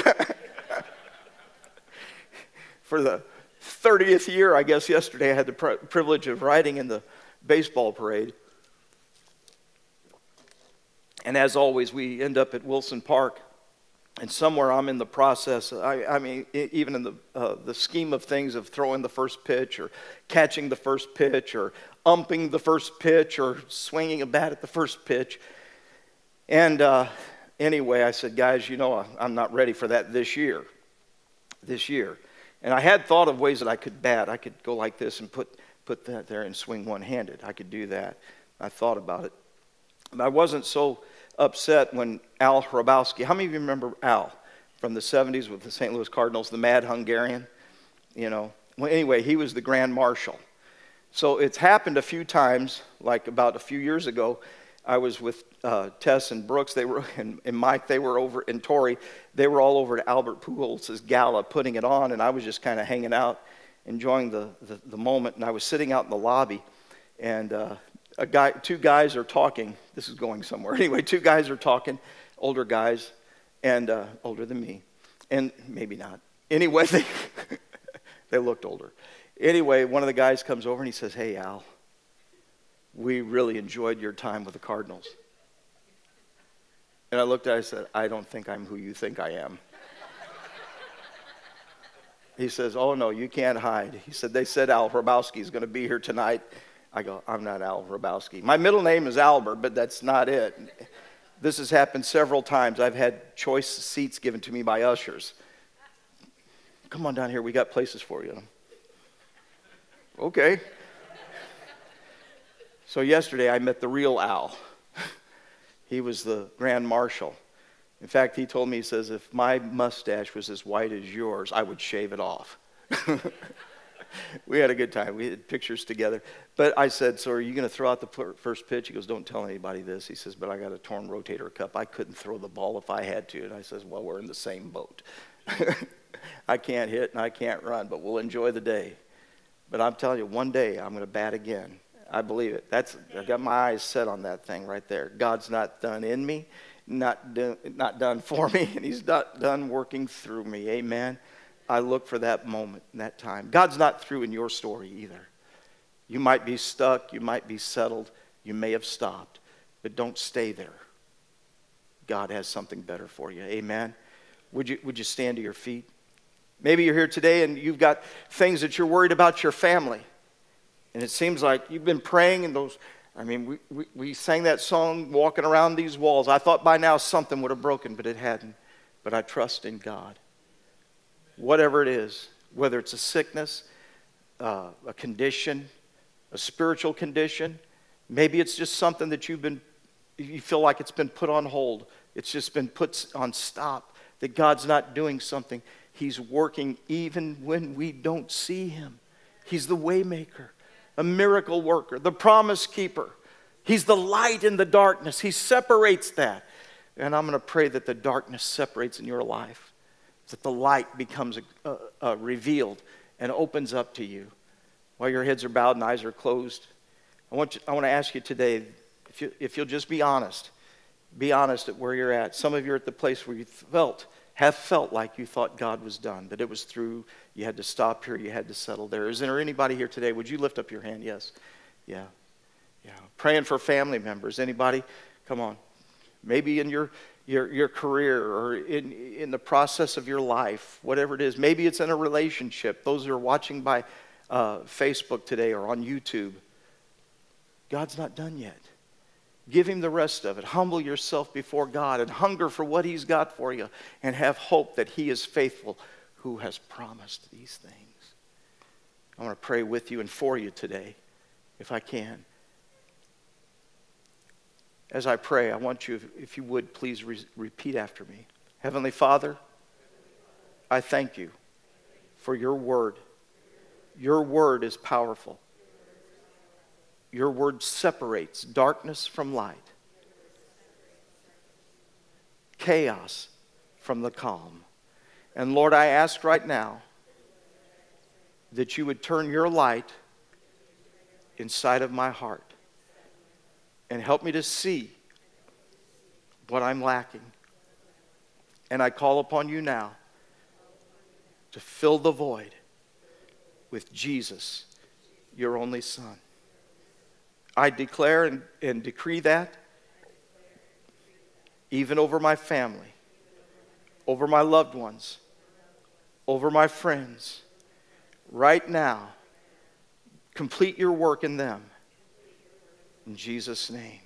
[SPEAKER 1] For the 30th year, I guess yesterday, I had the privilege of riding in the baseball parade. And as always, we end up at Wilson Park. And somewhere I'm in the process, I, I mean, even in the, uh, the scheme of things of throwing the first pitch or catching the first pitch or umping the first pitch or swinging a bat at the first pitch. And uh, anyway, I said, guys, you know, I'm not ready for that this year. This year. And I had thought of ways that I could bat. I could go like this and put, put that there and swing one handed. I could do that. I thought about it. But I wasn't so upset when Al Hrabosky, how many of you remember Al from the 70s with the St. Louis Cardinals, the mad Hungarian? You know, well, anyway, he was the grand marshal. So it's happened a few times, like about a few years ago. I was with uh, Tess and Brooks, they were, and, and, Mike, they were over, and Tori, they were all over to Albert Pujols' gala putting it on, and I was just kind of hanging out, enjoying the, the, the, moment. And I was sitting out in the lobby, and uh, a guy, two guys are talking. This is going somewhere. Anyway, two guys are talking, older guys, and uh, older than me, and maybe not. Anyway, they, they looked older. Anyway, one of the guys comes over and he says, Hey, Al, we really enjoyed your time with the Cardinals. And I looked at him and said, I don't think I'm who you think I am. he says, Oh, no, you can't hide. He said, They said Al Hrabosky is going to be here tonight I go, I'm not Al Hrabosky. My middle name is Albert, but that's not it. This has happened several times. I've had choice seats given to me by ushers. Come on down here, we got places for you. Okay. So yesterday I met the real Al. He was the grand marshal. In fact, he told me, he says, if my mustache was as white as yours, I would shave it off. we had a good time. We had pictures together. But I said, So are you going to throw out the first pitch? He goes, Don't tell anybody this. He says, But I got a torn rotator cuff. I couldn't throw the ball if I had to. And I says, Well, we're in the same boat. I can't hit and I can't run, but we'll enjoy the day. But I'm telling you, one day I'm going to bat again. I believe it. That's I've got my eyes set on that thing right there. God's not done in me, not do, not done for me, and He's not done working through me. Amen. I look for that moment and that time. God's not through in your story either. You might be stuck, you might be settled, you may have stopped, but don't stay there. God has something better for you. Amen. Would you, would you stand to your feet? Maybe you're here today and you've got things that you're worried about your family. And it seems like you've been praying and those, I mean, we, we, we sang that song, Walking Around These Walls. I thought by now something would have broken, but it hadn't. But I trust in God whatever it is, whether it's a sickness, uh, a condition, a spiritual condition, maybe it's just something that you've been, you feel like it's been put on hold, it's just been put on stop, that God's not doing something. He's working even when we don't see Him. He's the waymaker, a miracle worker, the promise keeper. He's the light in the darkness. He separates that. And I'm going to pray that the darkness separates in your life that the light becomes uh, uh, revealed and opens up to you. While your heads are bowed and eyes are closed, I want, you, I want to ask you today if, you, if you'll just be honest. Be honest at where you're at. Some of you are at the place where you felt, have felt like you thought God was done, that it was through, you had to stop here, you had to settle there. Is there anybody here today? Would you lift up your hand? Yes. Yeah. Yeah. Praying for family members. Anybody? Come on. Maybe in your your, your career or in, in the process of your life, whatever it is. Maybe it's in a relationship. Those who are watching by uh, Facebook today or on YouTube, God's not done yet. Give Him the rest of it. Humble yourself before God and hunger for what He's got for you and have hope that He is faithful who has promised these things. I want to pray with you and for you today, if I can as I pray, I want you, if you would, please re- repeat after me. Heavenly Father, I thank you for your word. Your word is powerful. Your word separates darkness from light, chaos from the calm. And Lord, I ask right now that you would turn your light inside of my heart and help me to see what I'm lacking. And I call upon you now to fill the void with Jesus, your only Son. I declare and, and decree that even over my family, over my loved ones, over my friends, right now. Complete your work in them. In Jesus' name.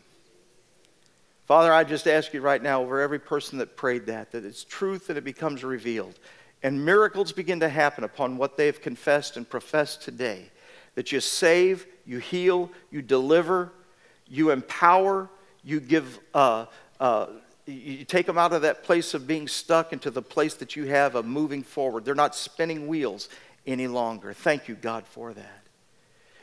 [SPEAKER 1] Father, I just ask you right now over every person that prayed that, that it's truth and it becomes revealed. And miracles begin to happen upon what they've confessed and professed today. That you save, you heal, you deliver, you empower, you give, uh, uh, you take them out of that place of being stuck into the place that you have of moving forward. They're not spinning wheels any longer. Thank you, God, for that.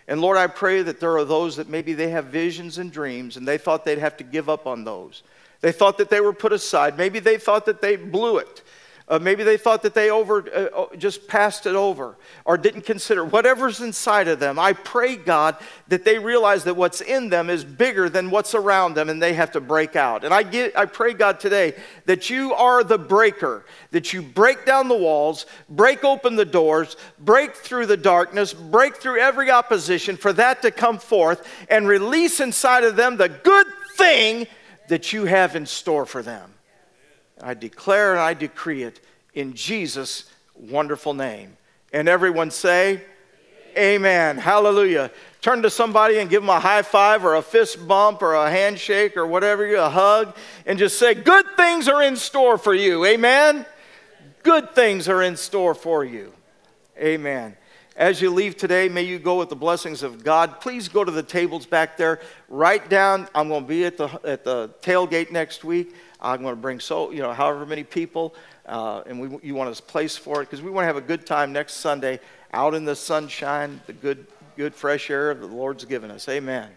[SPEAKER 1] And Lord, I pray that there are those that maybe they have visions and dreams and they thought they'd have to give up on those. They thought that they were put aside. Maybe they thought that they blew it. Uh, maybe they thought that they over, uh, just passed it over or didn't consider whatever's inside of them. I pray, God, that they realize that what's in them is bigger than what's around them and they have to break out. And I, get, I pray, God, today that you are the breaker, that you break down the walls, break open the doors, break through the darkness, break through every opposition for that to come forth and release inside of them the good thing that you have in store for them. I declare and I decree it in Jesus' wonderful name. And everyone say, Amen. Amen. Hallelujah. Turn to somebody and give them a high five or a fist bump or a handshake or whatever, a hug, and just say, Good things are in store for you. Amen. Good things are in store for you. Amen. As you leave today, may you go with the blessings of God. Please go to the tables back there. Write down, I'm going to be at the, at the tailgate next week. I'm going to bring so, you know, however many people, uh, and we, you want a place for it because we want to have a good time next Sunday out in the sunshine, the good, good fresh air that the Lord's given us. Amen.